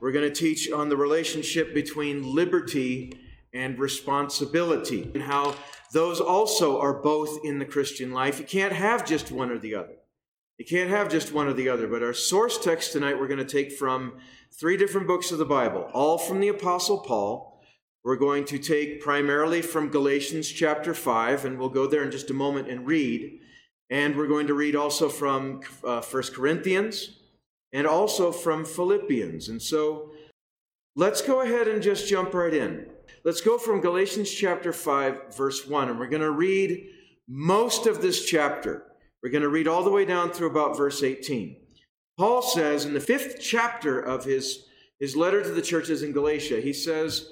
we're going to teach on the relationship between liberty and responsibility and how those also are both in the Christian life. You can't have just one or the other. You can't have just one or the other. But our source text tonight, we're going to take from three different books of the Bible, all from the Apostle Paul. We're going to take primarily from Galatians chapter 5, and we'll go there in just a moment and read. And we're going to read also from uh, 1 Corinthians and also from Philippians. And so let's go ahead and just jump right in. Let's go from Galatians chapter 5, verse 1, and we're going to read most of this chapter. We're going to read all the way down through about verse 18. Paul says in the fifth chapter of his, his letter to the churches in Galatia, he says,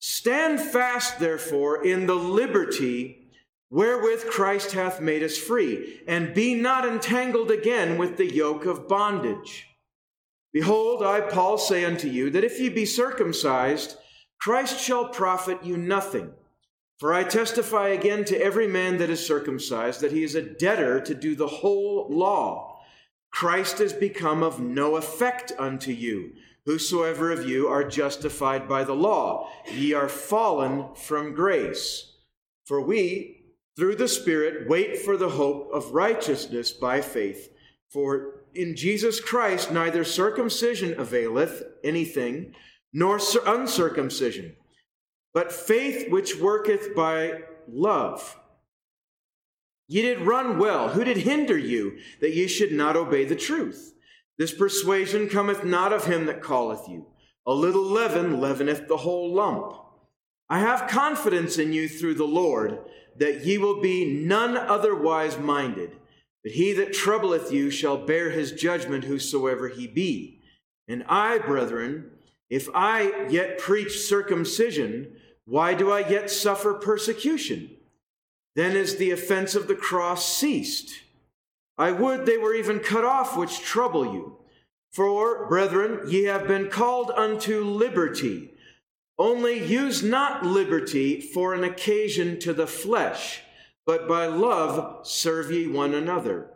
Stand fast, therefore, in the liberty wherewith Christ hath made us free, and be not entangled again with the yoke of bondage. Behold, I, Paul, say unto you, that if ye be circumcised, Christ shall profit you nothing. For I testify again to every man that is circumcised that he is a debtor to do the whole law. Christ is become of no effect unto you. Whosoever of you are justified by the law, ye are fallen from grace. For we, through the Spirit, wait for the hope of righteousness by faith. For in Jesus Christ neither circumcision availeth anything, nor uncircumcision, but faith which worketh by love. Ye did run well. Who did hinder you that ye should not obey the truth? This persuasion cometh not of him that calleth you. A little leaven leaveneth the whole lump. I have confidence in you through the Lord that ye will be none otherwise minded. But he that troubleth you shall bear his judgment, whosoever he be. And I, brethren, if I yet preach circumcision, why do I yet suffer persecution? Then is the offense of the cross ceased. I would they were even cut off which trouble you. For, brethren, ye have been called unto liberty. Only use not liberty for an occasion to the flesh, but by love serve ye one another.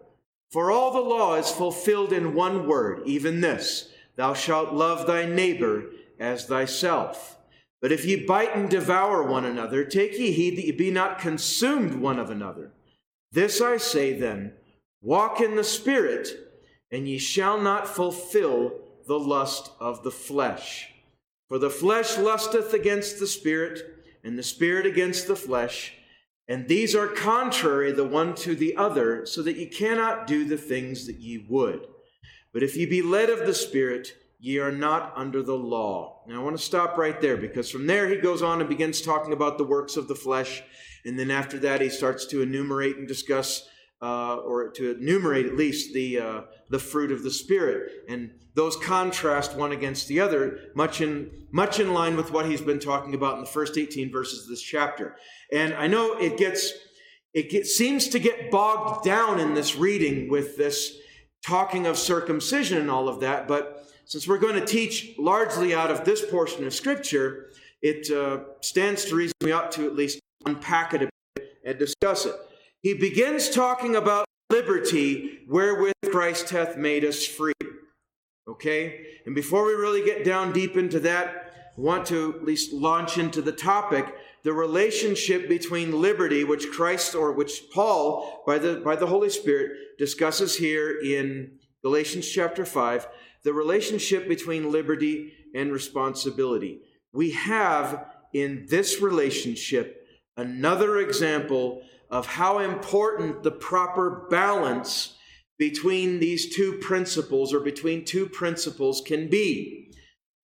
For all the law is fulfilled in one word, even this Thou shalt love thy neighbor as thyself. But if ye bite and devour one another, take ye heed that ye be not consumed one of another. This I say then walk in the Spirit, and ye shall not fulfill the lust of the flesh. For the flesh lusteth against the Spirit, and the Spirit against the flesh. And these are contrary the one to the other, so that ye cannot do the things that ye would. But if ye be led of the Spirit, ye are not under the law. Now I want to stop right there because from there he goes on and begins talking about the works of the flesh. And then after that, he starts to enumerate and discuss, uh, or to enumerate at least, the, uh, the fruit of the Spirit. And those contrast one against the other, much in, much in line with what he's been talking about in the first 18 verses of this chapter. And I know it gets, it gets, seems to get bogged down in this reading with this talking of circumcision and all of that, but since we're going to teach largely out of this portion of Scripture, it uh, stands to reason we ought to at least unpack it a bit and discuss it. He begins talking about liberty wherewith Christ hath made us free. Okay? And before we really get down deep into that, I want to at least launch into the topic the relationship between liberty, which Christ or which Paul, by the, by the Holy Spirit, discusses here in Galatians chapter 5, the relationship between liberty and responsibility. We have in this relationship another example of how important the proper balance between these two principles or between two principles can be.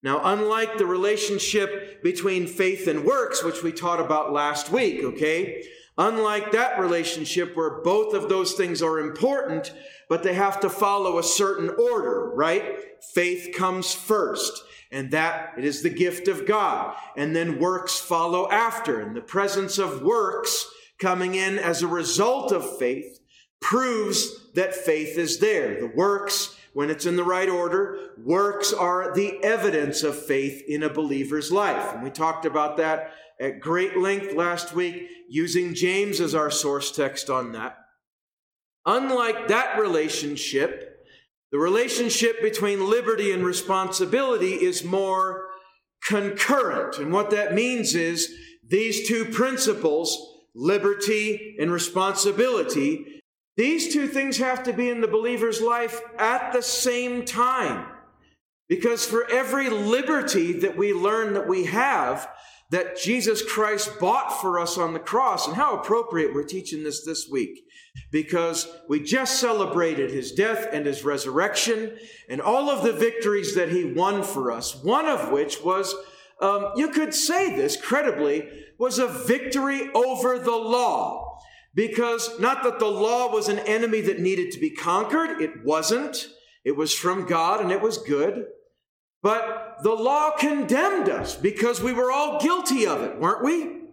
Now, unlike the relationship between faith and works, which we taught about last week, okay? Unlike that relationship where both of those things are important, but they have to follow a certain order, right? Faith comes first, and that it is the gift of God. And then works follow after. And the presence of works coming in as a result of faith proves that faith is there. The works, when it's in the right order, works are the evidence of faith in a believer's life. And we talked about that at great length last week, using James as our source text on that. Unlike that relationship, the relationship between liberty and responsibility is more concurrent. And what that means is these two principles, liberty and responsibility, these two things have to be in the believer's life at the same time. Because for every liberty that we learn that we have, that Jesus Christ bought for us on the cross, and how appropriate we're teaching this this week, because we just celebrated his death and his resurrection and all of the victories that he won for us, one of which was, um, you could say this credibly, was a victory over the law. Because not that the law was an enemy that needed to be conquered, it wasn't. It was from God and it was good. But the law condemned us because we were all guilty of it, weren't we?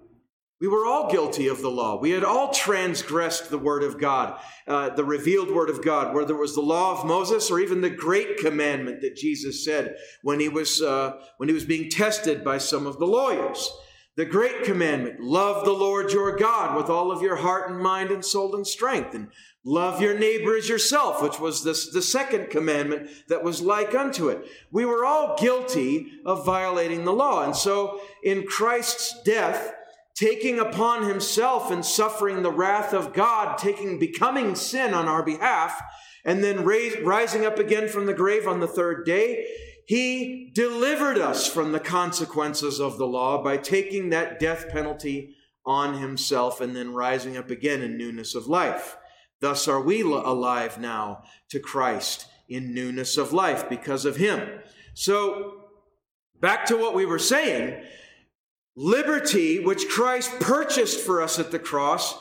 We were all guilty of the law. We had all transgressed the word of God, uh, the revealed word of God, whether it was the law of Moses or even the great commandment that Jesus said when he was uh, when he was being tested by some of the lawyers. The great commandment, love the Lord your God with all of your heart and mind and soul and strength, and love your neighbor as yourself, which was this, the second commandment that was like unto it. We were all guilty of violating the law. And so in Christ's death, taking upon himself and suffering the wrath of God, taking, becoming sin on our behalf, and then raise, rising up again from the grave on the third day, he delivered us from the consequences of the law by taking that death penalty on himself and then rising up again in newness of life. Thus are we alive now to Christ in newness of life because of him. So, back to what we were saying liberty, which Christ purchased for us at the cross,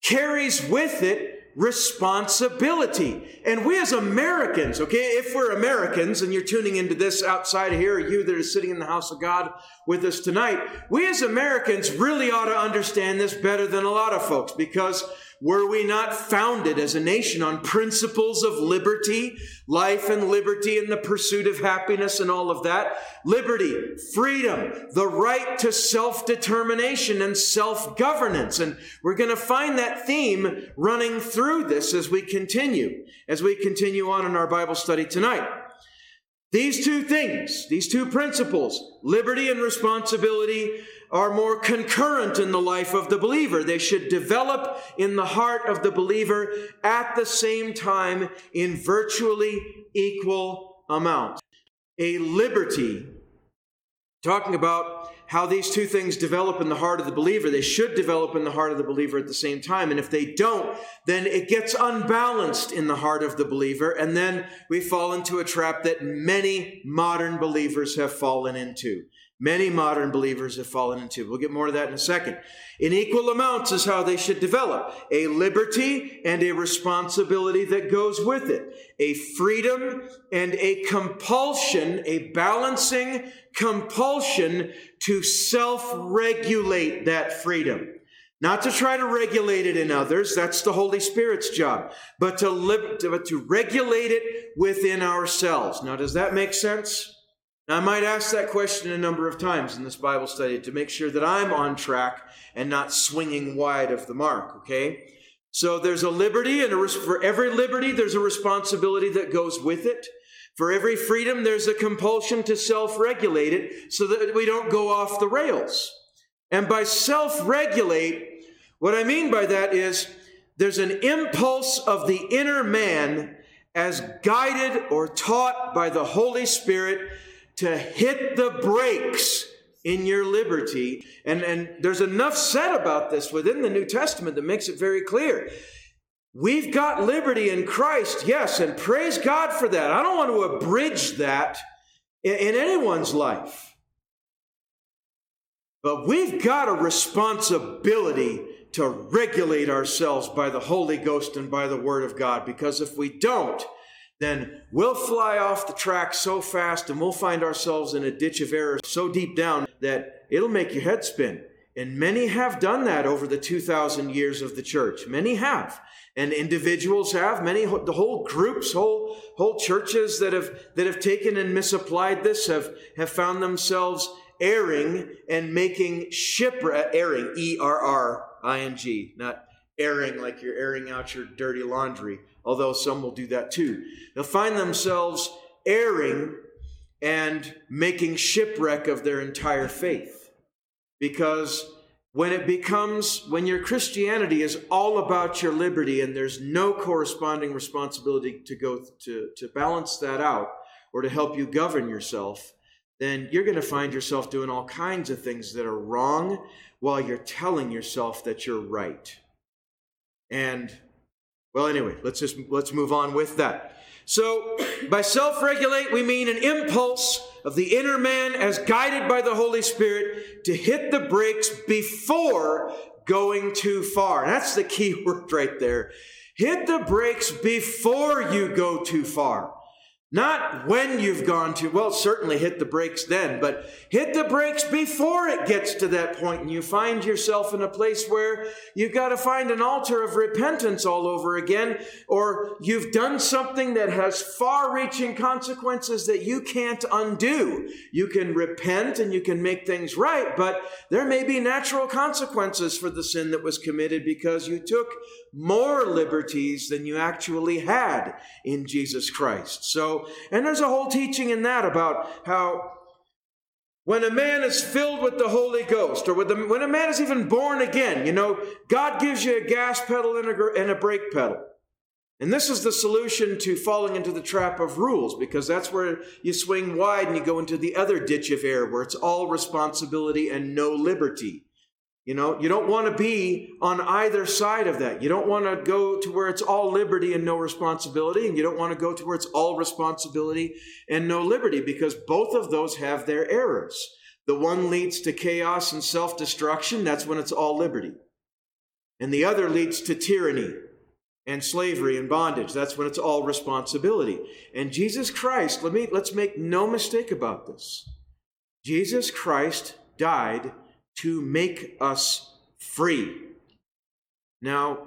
carries with it responsibility. And we as Americans, okay, if we're Americans and you're tuning into this outside of here, or you that are sitting in the house of God with us tonight, we as Americans really ought to understand this better than a lot of folks because were we not founded as a nation on principles of liberty, life and liberty and the pursuit of happiness and all of that? Liberty, freedom, the right to self-determination and self-governance. And we're going to find that theme running through this as we continue, as we continue on in our Bible study tonight. These two things, these two principles, liberty and responsibility, are more concurrent in the life of the believer. They should develop in the heart of the believer at the same time in virtually equal amounts. A liberty, talking about how these two things develop in the heart of the believer. They should develop in the heart of the believer at the same time. And if they don't, then it gets unbalanced in the heart of the believer. And then we fall into a trap that many modern believers have fallen into many modern believers have fallen into. We'll get more to that in a second. In equal amounts is how they should develop a liberty and a responsibility that goes with it, a freedom and a compulsion, a balancing compulsion to self regulate that freedom. Not to try to regulate it in others, that's the Holy Spirit's job, but to, live, but to regulate it within ourselves. Now, does that make sense? Now, I might ask that question a number of times in this Bible study to make sure that I'm on track and not swinging wide of the mark, okay? So there's a liberty, and a res- for every liberty, there's a responsibility that goes with it. For every freedom, there's a compulsion to self regulate it so that we don't go off the rails. And by self regulate, what I mean by that is there's an impulse of the inner man as guided or taught by the Holy Spirit to hit the brakes in your liberty. And, and there's enough said about this within the New Testament that makes it very clear. We've got liberty in Christ, yes, and praise God for that. I don't want to abridge that in, in anyone's life. But we've got a responsibility to regulate ourselves by the Holy Ghost and by the Word of God, because if we don't, then we'll fly off the track so fast and we'll find ourselves in a ditch of error so deep down that it'll make your head spin. And many have done that over the 2,000 years of the church. Many have. And individuals have. Many, the whole groups, whole, whole churches that have, that have taken and misapplied this have, have found themselves erring and making shipwreck, erring, E R R I N G, not airing like you're airing out your dirty laundry, although some will do that too. They'll find themselves erring and making shipwreck of their entire faith. Because when it becomes, when your Christianity is all about your liberty and there's no corresponding responsibility to go to, to balance that out or to help you govern yourself, then you're going to find yourself doing all kinds of things that are wrong while you're telling yourself that you're right. And well, anyway, let's just let's move on with that. So, by self-regulate we mean an impulse of the inner man as guided by the Holy Spirit to hit the brakes before going too far. That's the key word right there. Hit the brakes before you go too far. Not when you've gone to, well, certainly hit the brakes then, but hit the brakes before it gets to that point and you find yourself in a place where you've got to find an altar of repentance all over again, or you've done something that has far reaching consequences that you can't undo. You can repent and you can make things right, but there may be natural consequences for the sin that was committed because you took more liberties than you actually had in Jesus Christ. So, and there's a whole teaching in that about how when a man is filled with the Holy Ghost, or the, when a man is even born again, you know, God gives you a gas pedal and a, and a brake pedal. And this is the solution to falling into the trap of rules, because that's where you swing wide and you go into the other ditch of error, where it's all responsibility and no liberty. You know, you don't want to be on either side of that. You don't want to go to where it's all liberty and no responsibility, and you don't want to go to where it's all responsibility and no liberty, because both of those have their errors. The one leads to chaos and self destruction, that's when it's all liberty. And the other leads to tyranny and slavery and bondage, that's when it's all responsibility. And Jesus Christ, let me, let's make no mistake about this. Jesus Christ died to make us free. Now,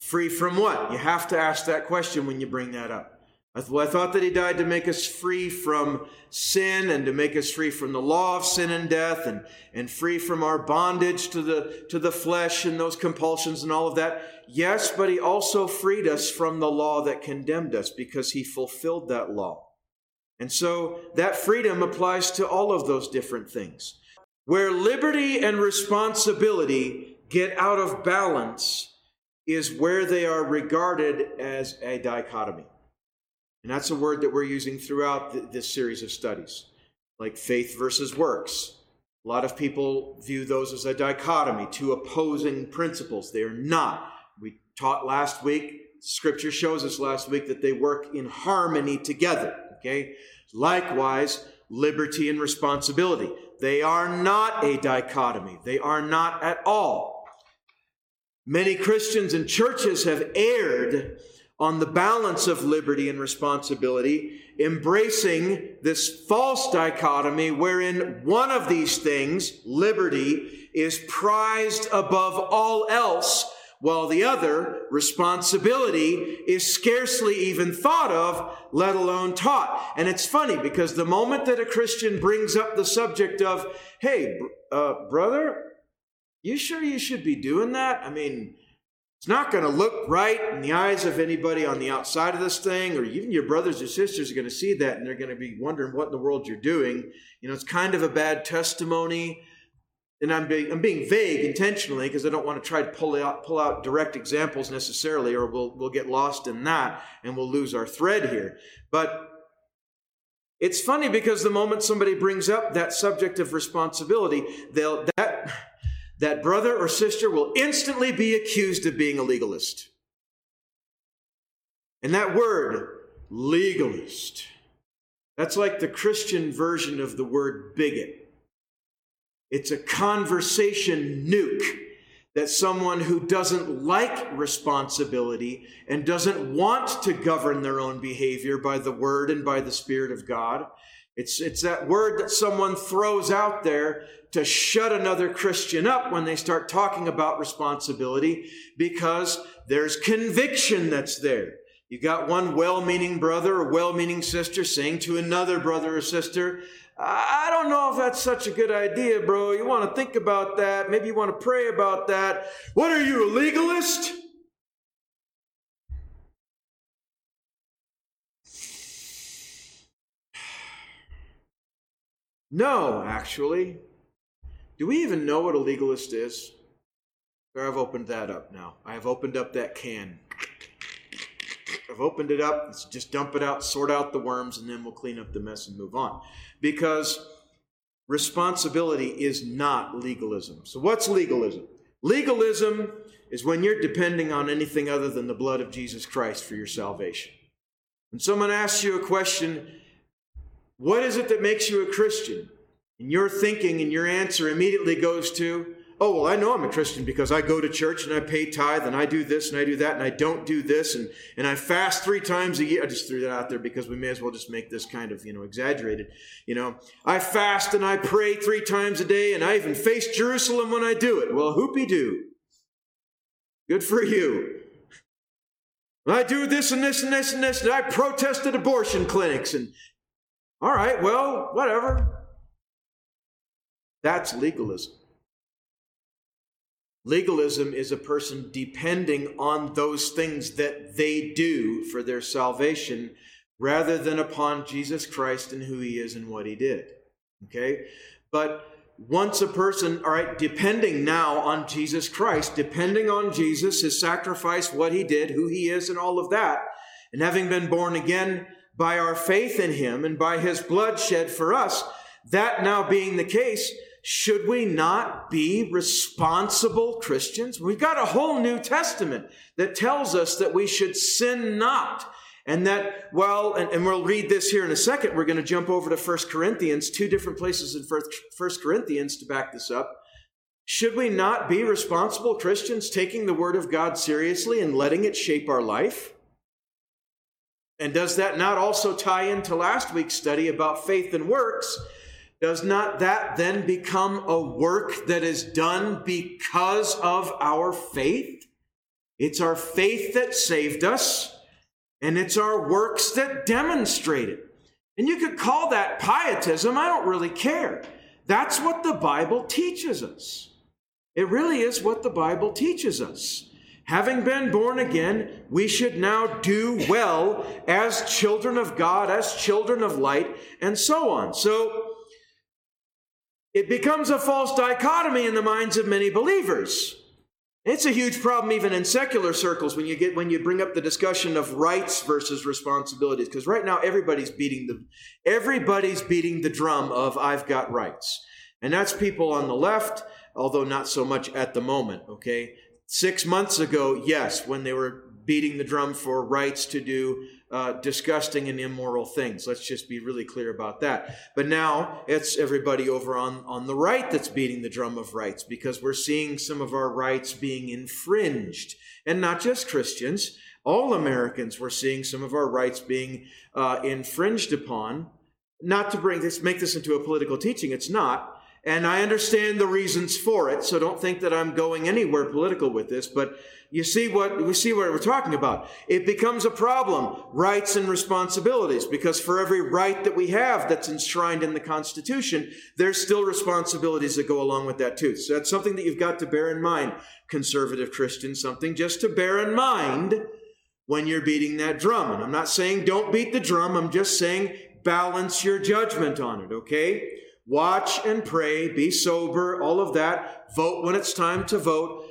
free from what? You have to ask that question when you bring that up. I, th- I thought that he died to make us free from sin and to make us free from the law of sin and death and, and free from our bondage to the, to the flesh and those compulsions and all of that. Yes, but he also freed us from the law that condemned us because he fulfilled that law. And so that freedom applies to all of those different things. Where liberty and responsibility get out of balance is where they are regarded as a dichotomy. And that's a word that we're using throughout this series of studies, like faith versus works. A lot of people view those as a dichotomy, two opposing principles. They are not. We taught last week, scripture shows us last week that they work in harmony together. Okay? Likewise, liberty and responsibility. They are not a dichotomy. They are not at all. Many Christians and churches have erred on the balance of liberty and responsibility, embracing this false dichotomy wherein one of these things, liberty, is prized above all else while the other, responsibility, is scarcely even thought of, let alone taught. And it's funny because the moment that a Christian brings up the subject of, hey, uh, brother, you sure you should be doing that? I mean, it's not going to look right in the eyes of anybody on the outside of this thing, or even your brothers or sisters are going to see that and they're going to be wondering what in the world you're doing. You know, it's kind of a bad testimony and I'm being, I'm being vague intentionally because I don't want to try to pull out, pull out direct examples necessarily, or we'll, we'll get lost in that and we'll lose our thread here. But it's funny because the moment somebody brings up that subject of responsibility, they'll, that, that brother or sister will instantly be accused of being a legalist. And that word, legalist, that's like the Christian version of the word bigot. It's a conversation nuke that someone who doesn't like responsibility and doesn't want to govern their own behavior by the word and by the Spirit of God, it's, it's that word that someone throws out there to shut another Christian up when they start talking about responsibility because there's conviction that's there. You got one well meaning brother or well meaning sister saying to another brother or sister, I don't know if that's such a good idea, bro. You want to think about that. Maybe you want to pray about that. What are you, a legalist? No, actually. Do we even know what a legalist is? I've opened that up now. I have opened up that can. I've opened it up. Let's just dump it out, sort out the worms, and then we'll clean up the mess and move on. Because responsibility is not legalism. So, what's legalism? Legalism is when you're depending on anything other than the blood of Jesus Christ for your salvation. When someone asks you a question, what is it that makes you a Christian? And your thinking and your answer immediately goes to, oh, well, I know I'm a Christian because I go to church and I pay tithe and I do this and I do that and I don't do this and, and I fast three times a year. I just threw that out there because we may as well just make this kind of, you know, exaggerated. You know, I fast and I pray three times a day and I even face Jerusalem when I do it. Well, hoopy doo. Good for you. I do this and this and this and this and I protested abortion clinics and all right, well, whatever. That's legalism. Legalism is a person depending on those things that they do for their salvation rather than upon Jesus Christ and who he is and what he did. Okay? But once a person, all right, depending now on Jesus Christ, depending on Jesus, his sacrifice, what he did, who he is, and all of that, and having been born again by our faith in him and by his blood shed for us, that now being the case, should we not be responsible Christians? We've got a whole New Testament that tells us that we should sin not. And that, well, and, and we'll read this here in a second. We're going to jump over to First Corinthians, two different places in First Corinthians to back this up. Should we not be responsible Christians taking the Word of God seriously and letting it shape our life? And does that not also tie into last week's study about faith and works? Does not that then become a work that is done because of our faith? It's our faith that saved us, and it's our works that demonstrate it. And you could call that pietism, I don't really care. That's what the Bible teaches us. It really is what the Bible teaches us. Having been born again, we should now do well as children of God, as children of light, and so on. So, it becomes a false dichotomy in the minds of many believers. It's a huge problem even in secular circles when you get when you bring up the discussion of rights versus responsibilities because right now everybody's beating the everybody's beating the drum of I've got rights. And that's people on the left, although not so much at the moment, okay? 6 months ago, yes, when they were beating the drum for rights to do uh, disgusting and immoral things. Let's just be really clear about that. But now it's everybody over on, on the right that's beating the drum of rights because we're seeing some of our rights being infringed. And not just Christians, all Americans, we're seeing some of our rights being uh, infringed upon. Not to bring this, make this into a political teaching, it's not. And I understand the reasons for it, so don't think that I'm going anywhere political with this, but you see what we see what we're talking about. It becomes a problem, rights and responsibilities, because for every right that we have that's enshrined in the Constitution, there's still responsibilities that go along with that too. So that's something that you've got to bear in mind, conservative Christians, something just to bear in mind when you're beating that drum. And I'm not saying don't beat the drum, I'm just saying balance your judgment on it, okay? Watch and pray, be sober, all of that. Vote when it's time to vote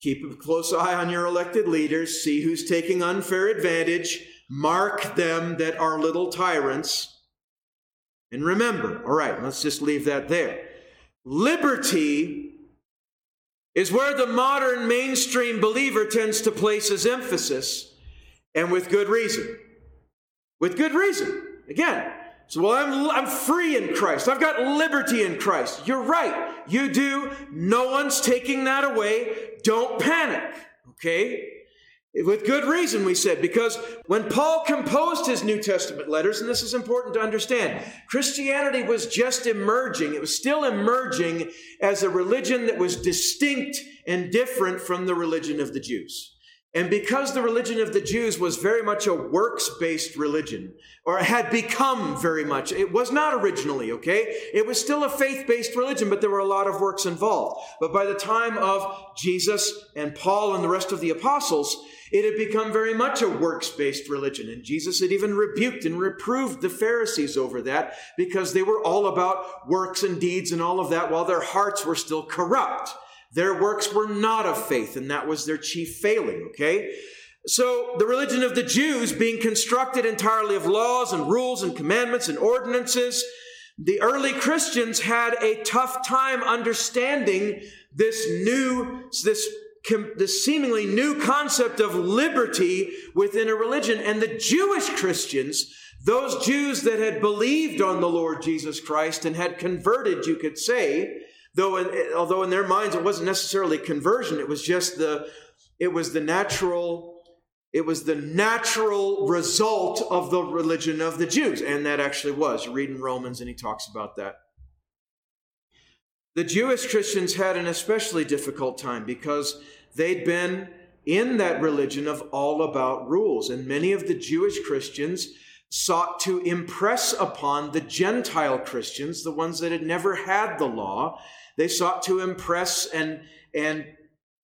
Keep a close eye on your elected leaders. See who's taking unfair advantage. Mark them that are little tyrants. And remember, all right, let's just leave that there. Liberty is where the modern mainstream believer tends to place his emphasis, and with good reason. With good reason. Again, So, well, I'm, I'm free in Christ. I've got liberty in Christ. You're right. You do. No one's taking that away. Don't panic. Okay? With good reason, we said, because when Paul composed his New Testament letters, and this is important to understand, Christianity was just emerging. It was still emerging as a religion that was distinct and different from the religion of the Jews. And because the religion of the Jews was very much a works based religion, or had become very much, it was not originally, okay? It was still a faith based religion, but there were a lot of works involved. But by the time of Jesus and Paul and the rest of the apostles, it had become very much a works based religion. And Jesus had even rebuked and reproved the Pharisees over that because they were all about works and deeds and all of that while their hearts were still corrupt. Their works were not of faith, and that was their chief failing, okay? So, the religion of the Jews being constructed entirely of laws and rules and commandments and ordinances, the early Christians had a tough time understanding this new, this, this seemingly new concept of liberty within a religion. And the Jewish Christians, those Jews that had believed on the Lord Jesus Christ and had converted, you could say, Though, in, although in their minds it wasn't necessarily conversion, it was just the, it was the natural, it was the natural result of the religion of the Jews, and that actually was. You read in Romans, and he talks about that. The Jewish Christians had an especially difficult time because they'd been in that religion of all about rules, and many of the Jewish Christians sought to impress upon the Gentile Christians, the ones that had never had the law, they sought to impress and, and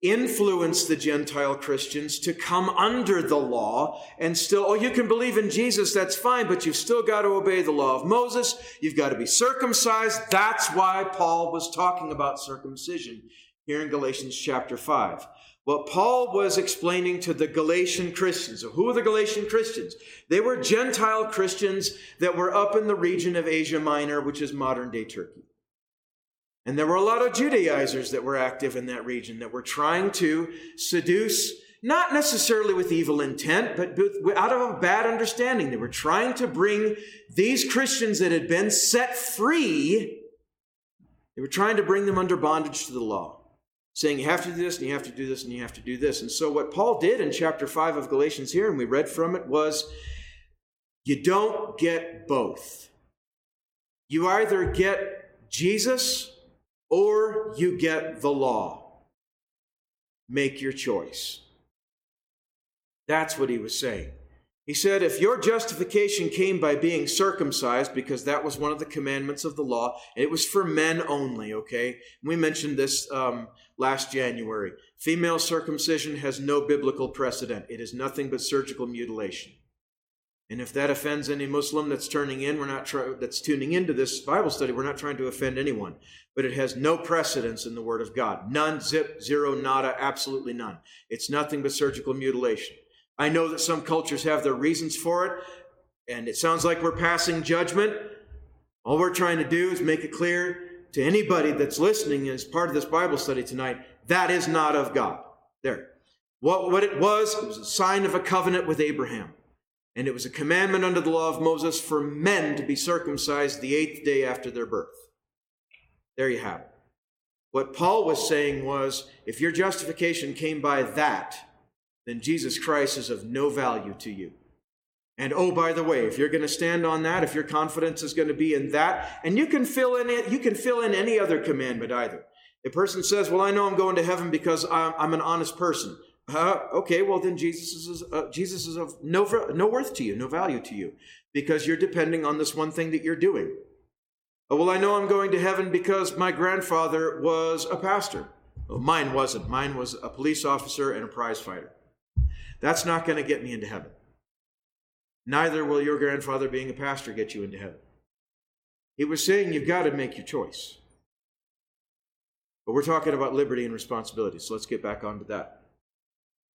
influence the Gentile Christians to come under the law and still, oh, you can believe in Jesus, that's fine, but you've still got to obey the law of Moses. You've got to be circumcised. That's why Paul was talking about circumcision here in Galatians chapter 5. What Paul was explaining to the Galatian Christians. So who are the Galatian Christians? They were Gentile Christians that were up in the region of Asia Minor, which is modern day Turkey. And there were a lot of Judaizers that were active in that region that were trying to seduce, not necessarily with evil intent, but out of a bad understanding. They were trying to bring these Christians that had been set free, they were trying to bring them under bondage to the law, saying, You have to do this, and you have to do this, and you have to do this. And so, what Paul did in chapter 5 of Galatians here, and we read from it, was you don't get both. You either get Jesus or you get the law. Make your choice. That's what he was saying. He said, if your justification came by being circumcised, because that was one of the commandments of the law, and it was for men only, okay? We mentioned this um, last January. Female circumcision has no biblical precedent, it is nothing but surgical mutilation. And if that offends any Muslim that's turning in, we're not try- that's tuning into this Bible study, we're not trying to offend anyone. But it has no precedence in the Word of God. None, zip, zero, nada, absolutely none. It's nothing but surgical mutilation. I know that some cultures have their reasons for it, and it sounds like we're passing judgment. All we're trying to do is make it clear to anybody that's listening as part of this Bible study tonight that is not of God. There. What, what it was, it was a sign of a covenant with Abraham. And it was a commandment under the law of Moses for men to be circumcised the eighth day after their birth. There you have it. What Paul was saying was if your justification came by that, then Jesus Christ is of no value to you. And oh, by the way, if you're going to stand on that, if your confidence is going to be in that, and you can fill in it, you can fill in any other commandment either. A person says, "Well, I know I'm going to heaven because I'm, I'm an honest person." Okay, well then Jesus is uh, Jesus is of no no worth to you, no value to you, because you're depending on this one thing that you're doing. Oh, well, I know I'm going to heaven because my grandfather was a pastor. Well, mine wasn't. Mine was a police officer and a prize fighter. That's not going to get me into heaven. Neither will your grandfather being a pastor get you into heaven. He was saying you've got to make your choice. But we're talking about liberty and responsibility, so let's get back onto that.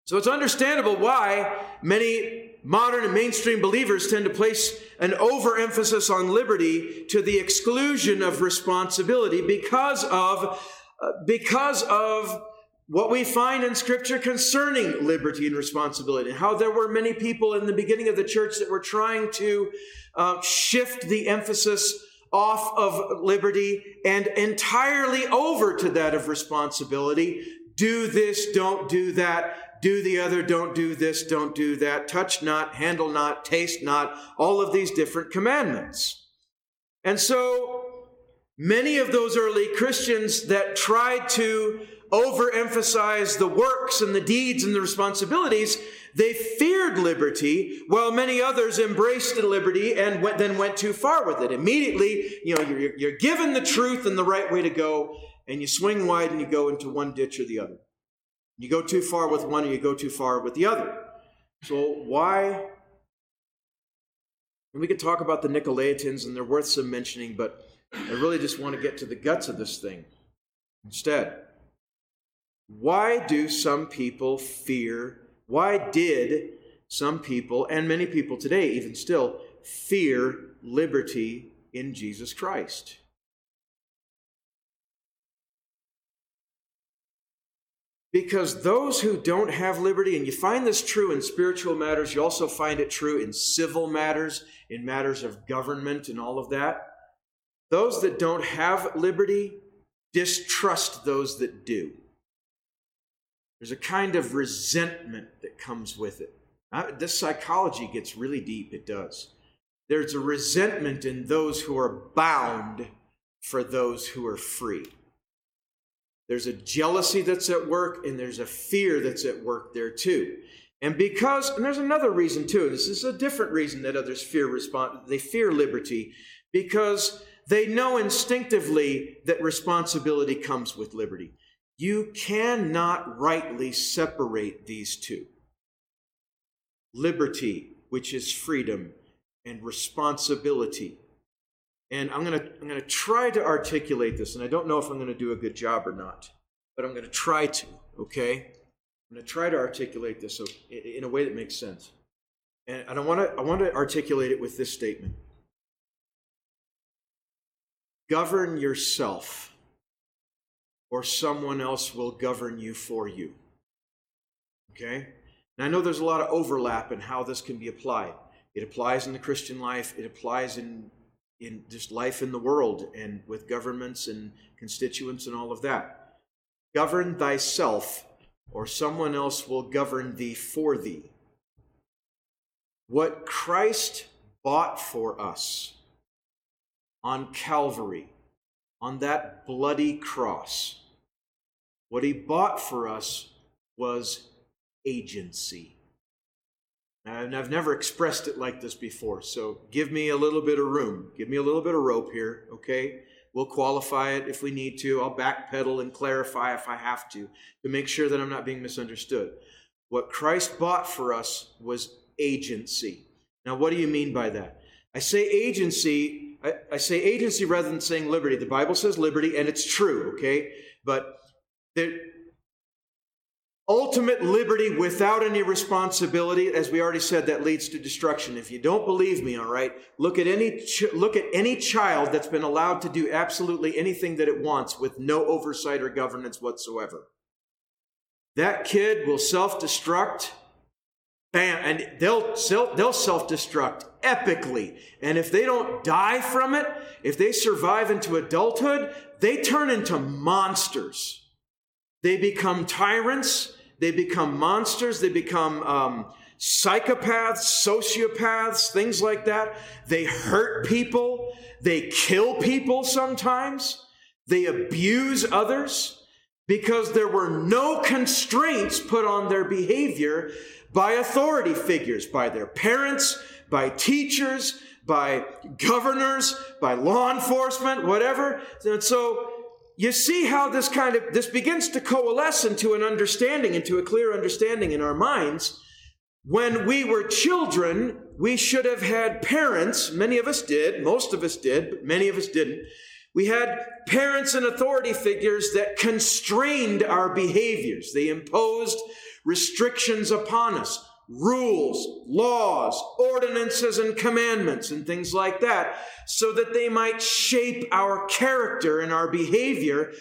So it's understandable why many modern and mainstream believers tend to place an overemphasis on liberty to the exclusion of responsibility because of, uh, because of what we find in Scripture concerning liberty and responsibility, and how there were many people in the beginning of the church that were trying to uh, shift the emphasis off of liberty and entirely over to that of responsibility. Do this, don't do that. Do the other, don't do this, don't do that. Touch not, handle not, taste not. All of these different commandments. And so many of those early Christians that tried to overemphasize the works and the deeds and the responsibilities, they feared liberty, while many others embraced the liberty and went, then went too far with it. Immediately, you know, you're, you're given the truth and the right way to go, and you swing wide and you go into one ditch or the other. You go too far with one, or you go too far with the other. So why? And we could talk about the Nicolaitans, and they're worth some mentioning, but I really just want to get to the guts of this thing instead. Why do some people fear? Why did some people, and many people today, even still, fear liberty in Jesus Christ? Because those who don't have liberty, and you find this true in spiritual matters, you also find it true in civil matters, in matters of government, and all of that. Those that don't have liberty distrust those that do. There's a kind of resentment that comes with it. Uh, this psychology gets really deep, it does. There's a resentment in those who are bound for those who are free. There's a jealousy that's at work, and there's a fear that's at work there too. And because, and there's another reason too, this is a different reason that others fear respond, they fear liberty, because they know instinctively that responsibility comes with liberty. You cannot rightly separate these two liberty, which is freedom, and responsibility. And I'm going to I'm going to try to articulate this, and I don't know if I'm going to do a good job or not, but I'm going to try to, okay? I'm going to try to articulate this in a way that makes sense. And I want to I want to articulate it with this statement. Govern yourself or someone else will govern you for you. Okay? And I know there's a lot of overlap in how this can be applied. It applies in the Christian life, it applies in, in just life in the world and with governments and constituents and all of that. Govern thyself, or someone else will govern thee for thee. What Christ bought for us on Calvary, on that bloody cross, what he bought for us was agency. And I've never expressed it like this before, so give me a little bit of room. Give me a little bit of rope here, okay? We'll qualify it if we need to. I'll backpedal and clarify if I have to, to make sure that I'm not being misunderstood. What Christ bought for us was agency. Now, what do you mean by that? I say agency, I, I say agency rather than saying liberty. The Bible says liberty, and it's true, okay? But that ultimate liberty without any responsibility, as we already said, that leads to destruction. If you don't believe me, all right, look at any ch- look at any child that's been allowed to do absolutely anything that it wants with no oversight or governance whatsoever. That kid will self-destruct. Bam, and they'll they'll self-destruct epically. And if they don't die from it, if they survive into adulthood, they turn into monsters. They become tyrants, they become monsters, they become um, psychopaths, sociopaths, things like that. They hurt people, they kill people sometimes, they abuse others because there were no constraints put on their behavior by authority figures, by their parents, by teachers, by governors, by law enforcement, whatever. And so you see how this kind of this begins to coalesce into an understanding into a clear understanding in our minds. When we were children we should have had parents many of us did most of us did but many of us didn't. We had parents and authority figures that constrained our behaviors. They imposed restrictions upon us rules, laws, ordinances, and commandments, and things like that, so that they might shape our character and our behavior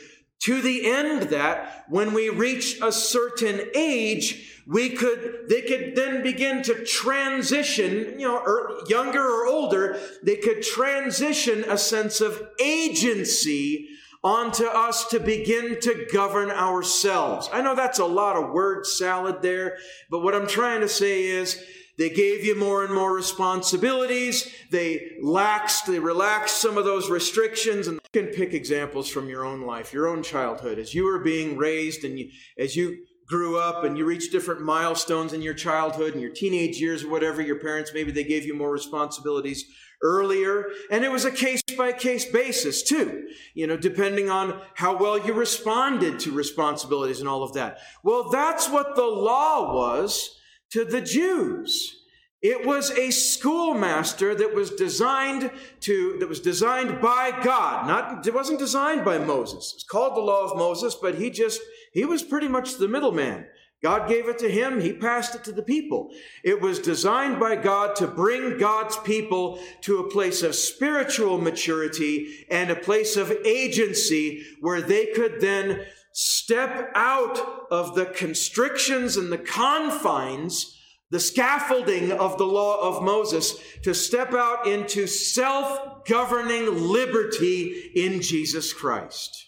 to the end that when we reach a certain age, we could, they could then begin to transition, you know, or younger or older, they could transition a sense of agency onto us to begin to govern ourselves. I know that's a lot of word salad there, but what I'm trying to say is, they gave you more and more responsibilities. They laxed, they relaxed some of those restrictions. And you can pick examples from your own life, your own childhood. As you were being raised and you, as you grew up and you reached different milestones in your childhood and your teenage years or whatever, your parents, maybe they gave you more responsibilities earlier. And it was a case by case basis too, you know, depending on how well you responded to responsibilities and all of that. Well, that's what the law was to the Jews. It was a schoolmaster that was designed to, that was designed by God. Not, it wasn't designed by Moses. It's called the law of Moses, but he just, he was pretty much the middleman. God gave it to him. He passed it to the people. It was designed by God to bring God's people to a place of spiritual maturity and a place of agency where they could then step out of the constrictions and the confines, the scaffolding of the law of Moses, to step out into self governing liberty in Jesus Christ.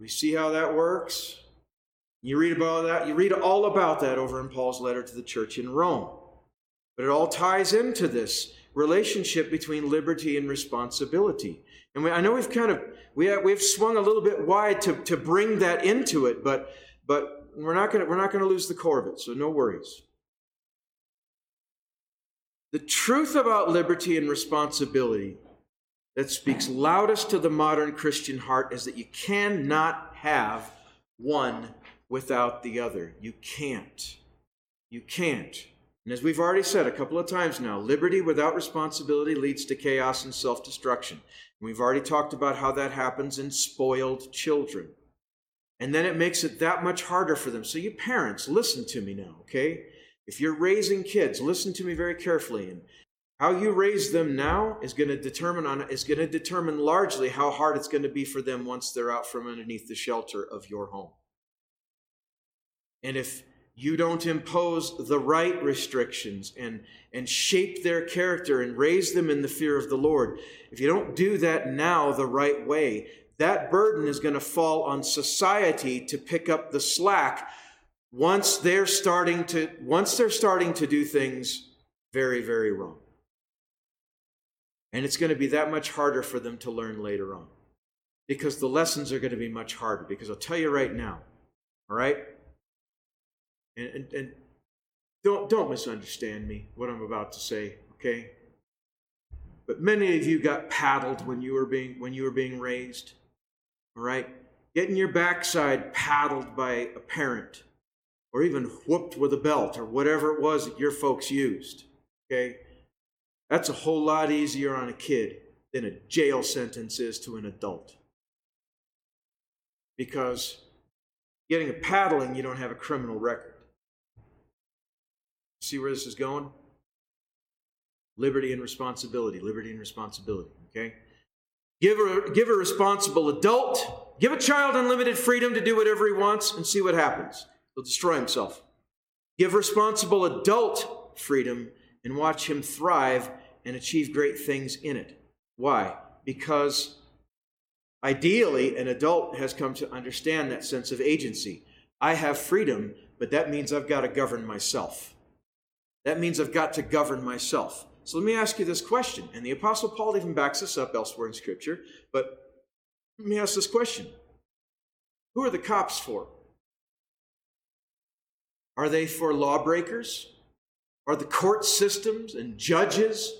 We see how that works. You read about that, you read all about that over in Paul's letter to the church in Rome. But it all ties into this relationship between liberty and responsibility. And we, I know we've kind of we have, we've swung a little bit wide to, to bring that into it, but but we're not gonna we're not to lose the core of it, so no worries. The truth about liberty and responsibility that speaks loudest to the modern Christian heart is that you cannot have one without the other. You can't. You can't. And as we've already said a couple of times now, liberty without responsibility leads to chaos and self destruction. We've already talked about how that happens in spoiled children. And then it makes it that much harder for them. So, you parents, listen to me now, okay? If you're raising kids, listen to me very carefully. And how you raise them now is going to determine on is going to determine largely how hard it's going to be for them once they're out from underneath the shelter of your home. And if you don't impose the right restrictions and, and shape their character and raise them in the fear of the Lord, if you don't do that now the right way, that burden is going to fall on society to pick up the slack once they're starting to once they're starting to do things very very wrong. And it's going to be that much harder for them to learn later on because the lessons are going to be much harder because i'll tell you right now all right and, and, and don't, don't misunderstand me, what I'm about to say, okay? But many of you got paddled when you were being, when you were being raised, all right? Getting your backside paddled by a parent or even whooped with a belt or whatever it was that your folks used, okay? That's a whole lot easier on a kid than a jail sentence is to an adult. Because getting a paddling, you don't have a criminal record. See where this is going? Liberty and responsibility, liberty and responsibility, okay? Give a, give a responsible adult, give a child unlimited freedom to do whatever he wants and see what happens. He'll destroy himself. Give responsible adult freedom and watch him thrive and achieve great things in it. Why? Because ideally, an adult has come to understand that sense of agency. I have freedom, but that means I've got to govern myself. That means I've got to govern myself. So let me ask you this question, and the Apostle Paul even backs this up elsewhere in Scripture, but let me ask this question Who are the cops for? Are they for lawbreakers? Are the court systems and judges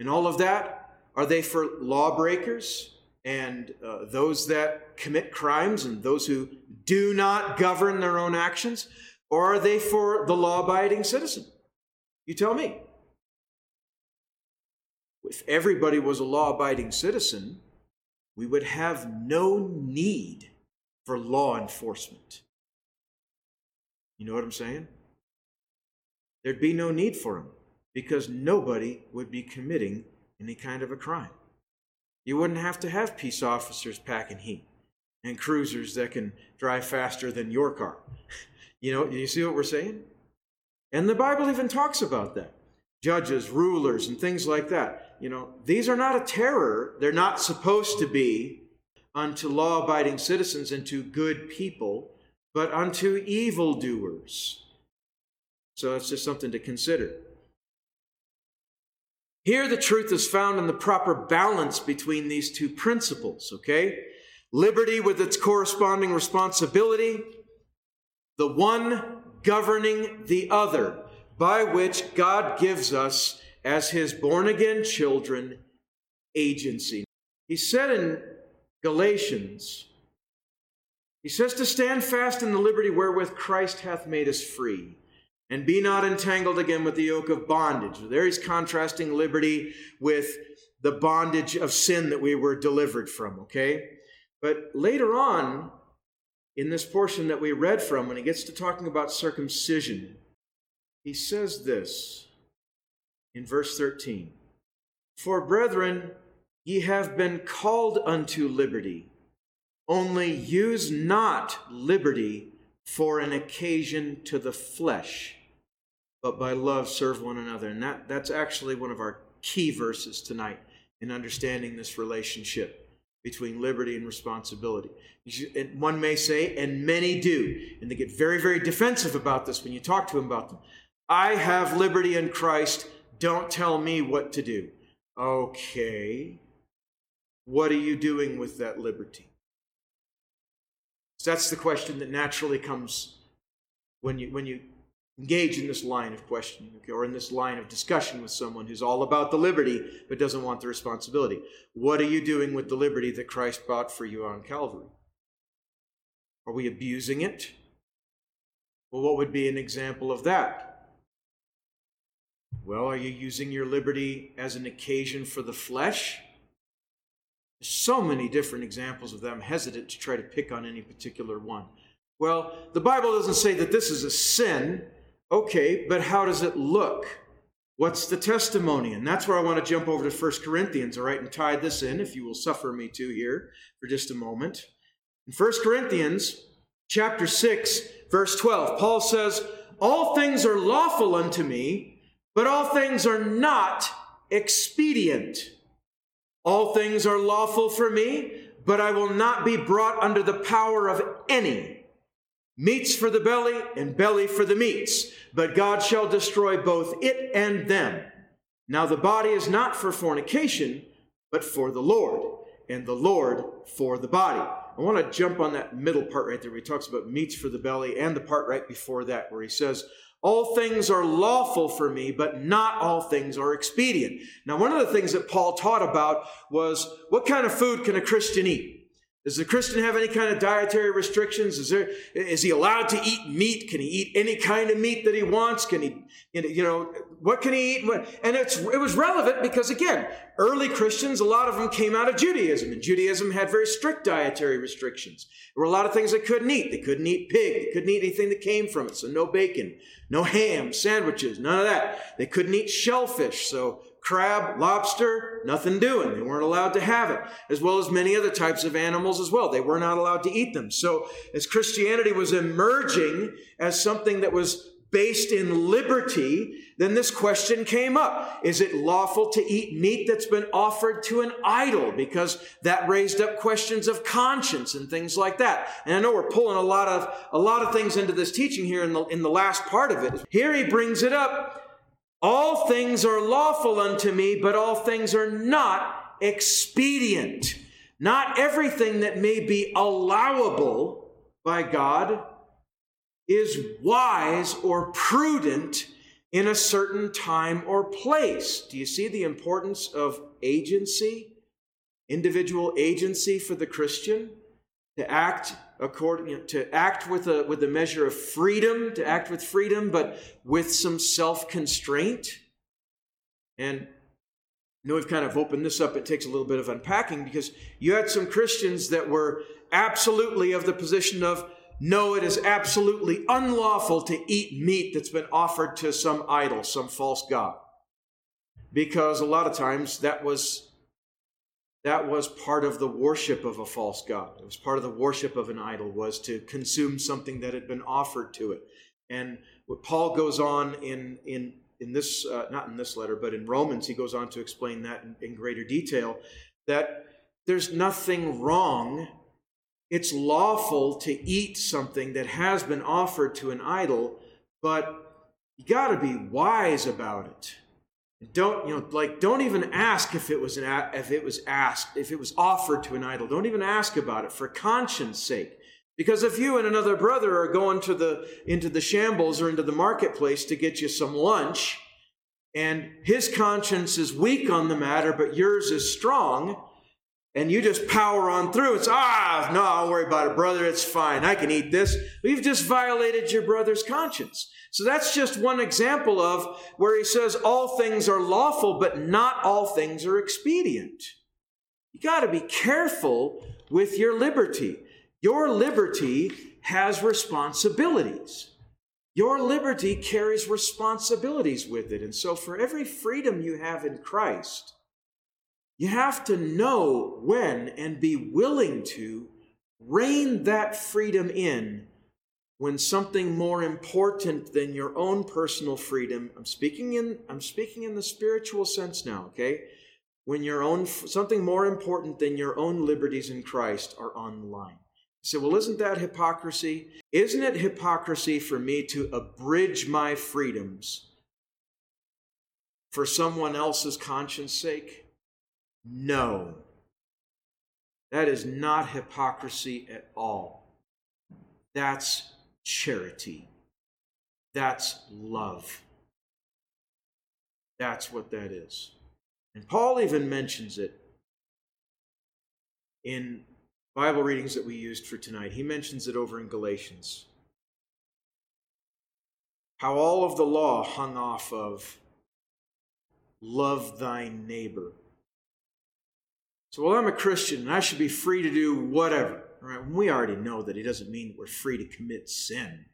and all of that? Are they for lawbreakers and uh, those that commit crimes and those who do not govern their own actions? Or are they for the law abiding citizen? You tell me. If everybody was a law abiding citizen, we would have no need for law enforcement. You know what I'm saying? There'd be no need for them because nobody would be committing any kind of a crime. You wouldn't have to have peace officers packing heat. and cruisers that can drive faster than your car. You know, you see what we're saying? And the Bible even talks about that. Judges, rulers, and things like that. You know, these are not a terror. They're not supposed to be unto law abiding citizens and to good people, but unto evildoers. So that's just something to consider. Here, the truth is found in the proper balance between these two principles, okay? Liberty with its corresponding responsibility, the one governing the other, by which God gives us, as his born again children, agency. He said in Galatians, he says to stand fast in the liberty wherewith Christ hath made us free and be not entangled again with the yoke of bondage. There he's contrasting liberty with the bondage of sin that we were delivered from, okay? But later on, in this portion that we read from, when he gets to talking about circumcision, he says this in verse 13 For brethren, ye have been called unto liberty, only use not liberty for an occasion to the flesh but by love serve one another. And that, that's actually one of our key verses tonight in understanding this relationship between liberty and responsibility. And one may say, and many do, and they get very, very defensive about this when you talk to them about them. I have liberty in Christ. Don't tell me what to do. Okay. What are you doing with that liberty? So that's the question that naturally comes when you when you engage in this line of questioning okay, or in this line of discussion with someone who's all about the liberty but doesn't want the responsibility. What are you doing with the liberty that Christ bought for you on Calvary? Are we abusing it? Well, what would be an example of that? Well, are you using your liberty as an occasion for the flesh? So many different examples of them. Hesitant to try to pick on any particular one. Well, the Bible doesn't say that this is a sin. Okay, but how does it look? What's the testimony? And that's where I want to jump over to 1 Corinthians, all right, and tie this in, if you will suffer me to here for just a moment. In 1 Corinthians chapter 6, verse 12, Paul says, All things are lawful unto me, but all things are not expedient. All things are lawful for me, but I will not be brought under the power of any meats for the belly and belly for the meats, but God shall destroy both it and them. Now the body is not for fornication, but for the Lord, and the Lord for the body. I want to jump on that middle part right there where he talks about meats for the belly and the part right before that where he says, all things are lawful for me, but not all things are expedient. Now, one of the things that Paul taught about was what kind of food can a Christian eat? Does the Christian have any kind of dietary restrictions? Is there is he allowed to eat meat? Can he eat any kind of meat that he wants? Can he, you know, what can he eat? And it's it was relevant because again, early Christians, a lot of them came out of Judaism, and Judaism had very strict dietary restrictions. There were a lot of things they couldn't eat. They couldn't eat pig. They couldn't eat anything that came from it. So no bacon, no ham, sandwiches, none of that. They couldn't eat shellfish. So crab, lobster, nothing doing. They weren't allowed to have it, as well as many other types of animals as well. They were not allowed to eat them. So, as Christianity was emerging as something that was based in liberty, then this question came up. Is it lawful to eat meat that's been offered to an idol? Because that raised up questions of conscience and things like that. And I know we're pulling a lot of, a lot of things into this teaching here in the, in the last part of it. Here he brings it up all things are lawful unto me, but all things are not expedient. Not everything that may be allowable by God is wise or prudent in a certain time or place. Do you see the importance of agency? Individual agency for the Christian to act according you know, to act with a with a measure of freedom, to act with freedom, but with some self-constraint. And I know we've kind of opened this up. It takes a little bit of unpacking because you had some Christians that were absolutely of the position of no, it is absolutely unlawful to eat meat that's been offered to some idol, some false god. Because a lot of times that was that was part of the worship of a false god. It was part of the worship of an idol was to consume something that had been offered to it. And what Paul goes on in in in this uh, not in this letter, but in Romans, he goes on to explain that in, in greater detail that there's nothing wrong. It's lawful to eat something that has been offered to an idol, but you got to be wise about it. Don't you know? Like, don't even ask if it was an if it was asked if it was offered to an idol. Don't even ask about it for conscience sake. Because if you and another brother are going to the into the shambles or into the marketplace to get you some lunch, and his conscience is weak on the matter, but yours is strong, and you just power on through. It's ah, no, I don't worry about it, brother. It's fine. I can eat this. We've just violated your brother's conscience. So that's just one example of where he says all things are lawful, but not all things are expedient. You got to be careful with your liberty. Your liberty has responsibilities. Your liberty carries responsibilities with it. And so, for every freedom you have in Christ, you have to know when and be willing to rein that freedom in when something more important than your own personal freedom i'm speaking in i'm speaking in the spiritual sense now okay? When your own something more important than your own liberties in christ are on the line say well isn't that hypocrisy? Isn't it hypocrisy for me to abridge my freedoms for someone else's conscience sake no that is not hypocrisy at all that's charity. That's love. That's what that is. And Paul even mentions it in Bible readings that we used for tonight. He mentions it over in Galatians. How all of the law hung off of love thy neighbor. So, well, I'm a Christian and I should be free to do whatever. Right? We already know that it doesn't mean that we're free to commit sin.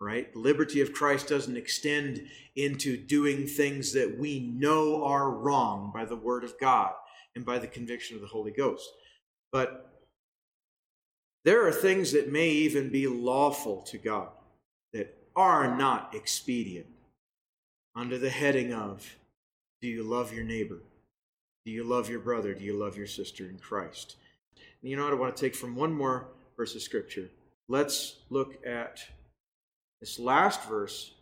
Right? The liberty of Christ doesn't extend into doing things that we know are wrong by the word of God and by the conviction of the Holy Ghost. But there are things that may even be lawful to God that are not expedient under the heading of Do you love your neighbor? Do you love your brother? Do you love your sister in Christ? And you know what? I want to take from one more verse of Scripture. Let's look at this last verse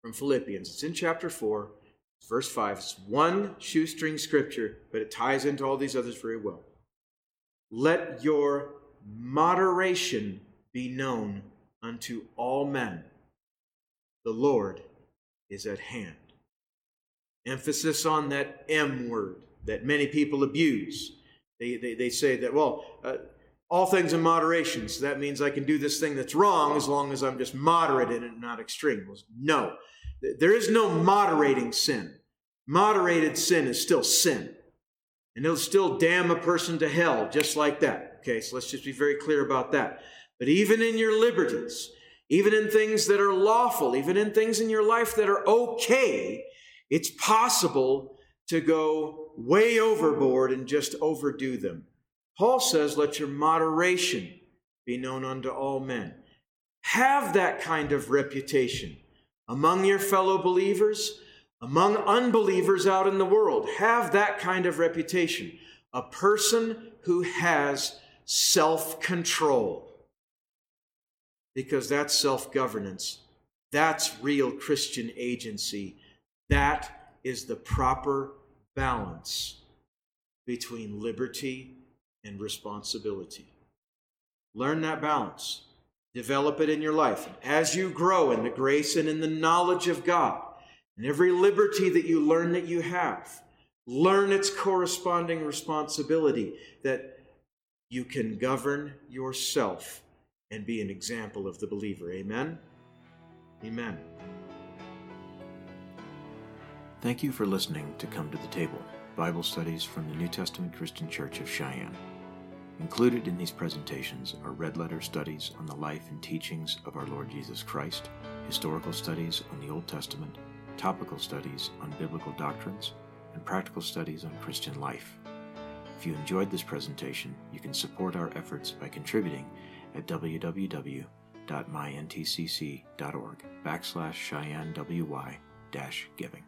from Philippians. It's in chapter 4, verse 5. It's one shoestring scripture, but it ties into all these others very well. Let your moderation be known unto all men. The Lord is at hand. Emphasis on that M word that many people abuse. They, they, they say that, well, uh, all things in moderation. So that means I can do this thing that's wrong as long as I'm just moderate in it, not extreme. Well, no, there is no moderating sin. Moderated sin is still sin. And it'll still damn a person to hell just like that. Okay, so let's just be very clear about that. But even in your liberties, even in things that are lawful, even in things in your life that are okay, it's possible to go way overboard and just overdo them. Paul says, Let your moderation be known unto all men. Have that kind of reputation among your fellow believers, among unbelievers out in the world. Have that kind of reputation. A person who has self control. Because that's self governance. That's real Christian agency. That is the proper balance between liberty and responsibility. Learn that balance. Develop it in your life. As you grow in the grace and in the knowledge of God, and every liberty that you learn that you have, learn its corresponding responsibility that you can govern yourself and be an example of the believer. Amen? Amen. Thank you for listening to Come to the Table, Bible studies from the New Testament Christian Church of Cheyenne. Included in these presentations are red letter studies on the life and teachings of our Lord Jesus Christ, historical studies on the Old Testament, topical studies on biblical doctrines, and practical studies on Christian life. If you enjoyed this presentation, you can support our efforts by contributing at www.myntcc.org backslash Cheyenne WY dash giving.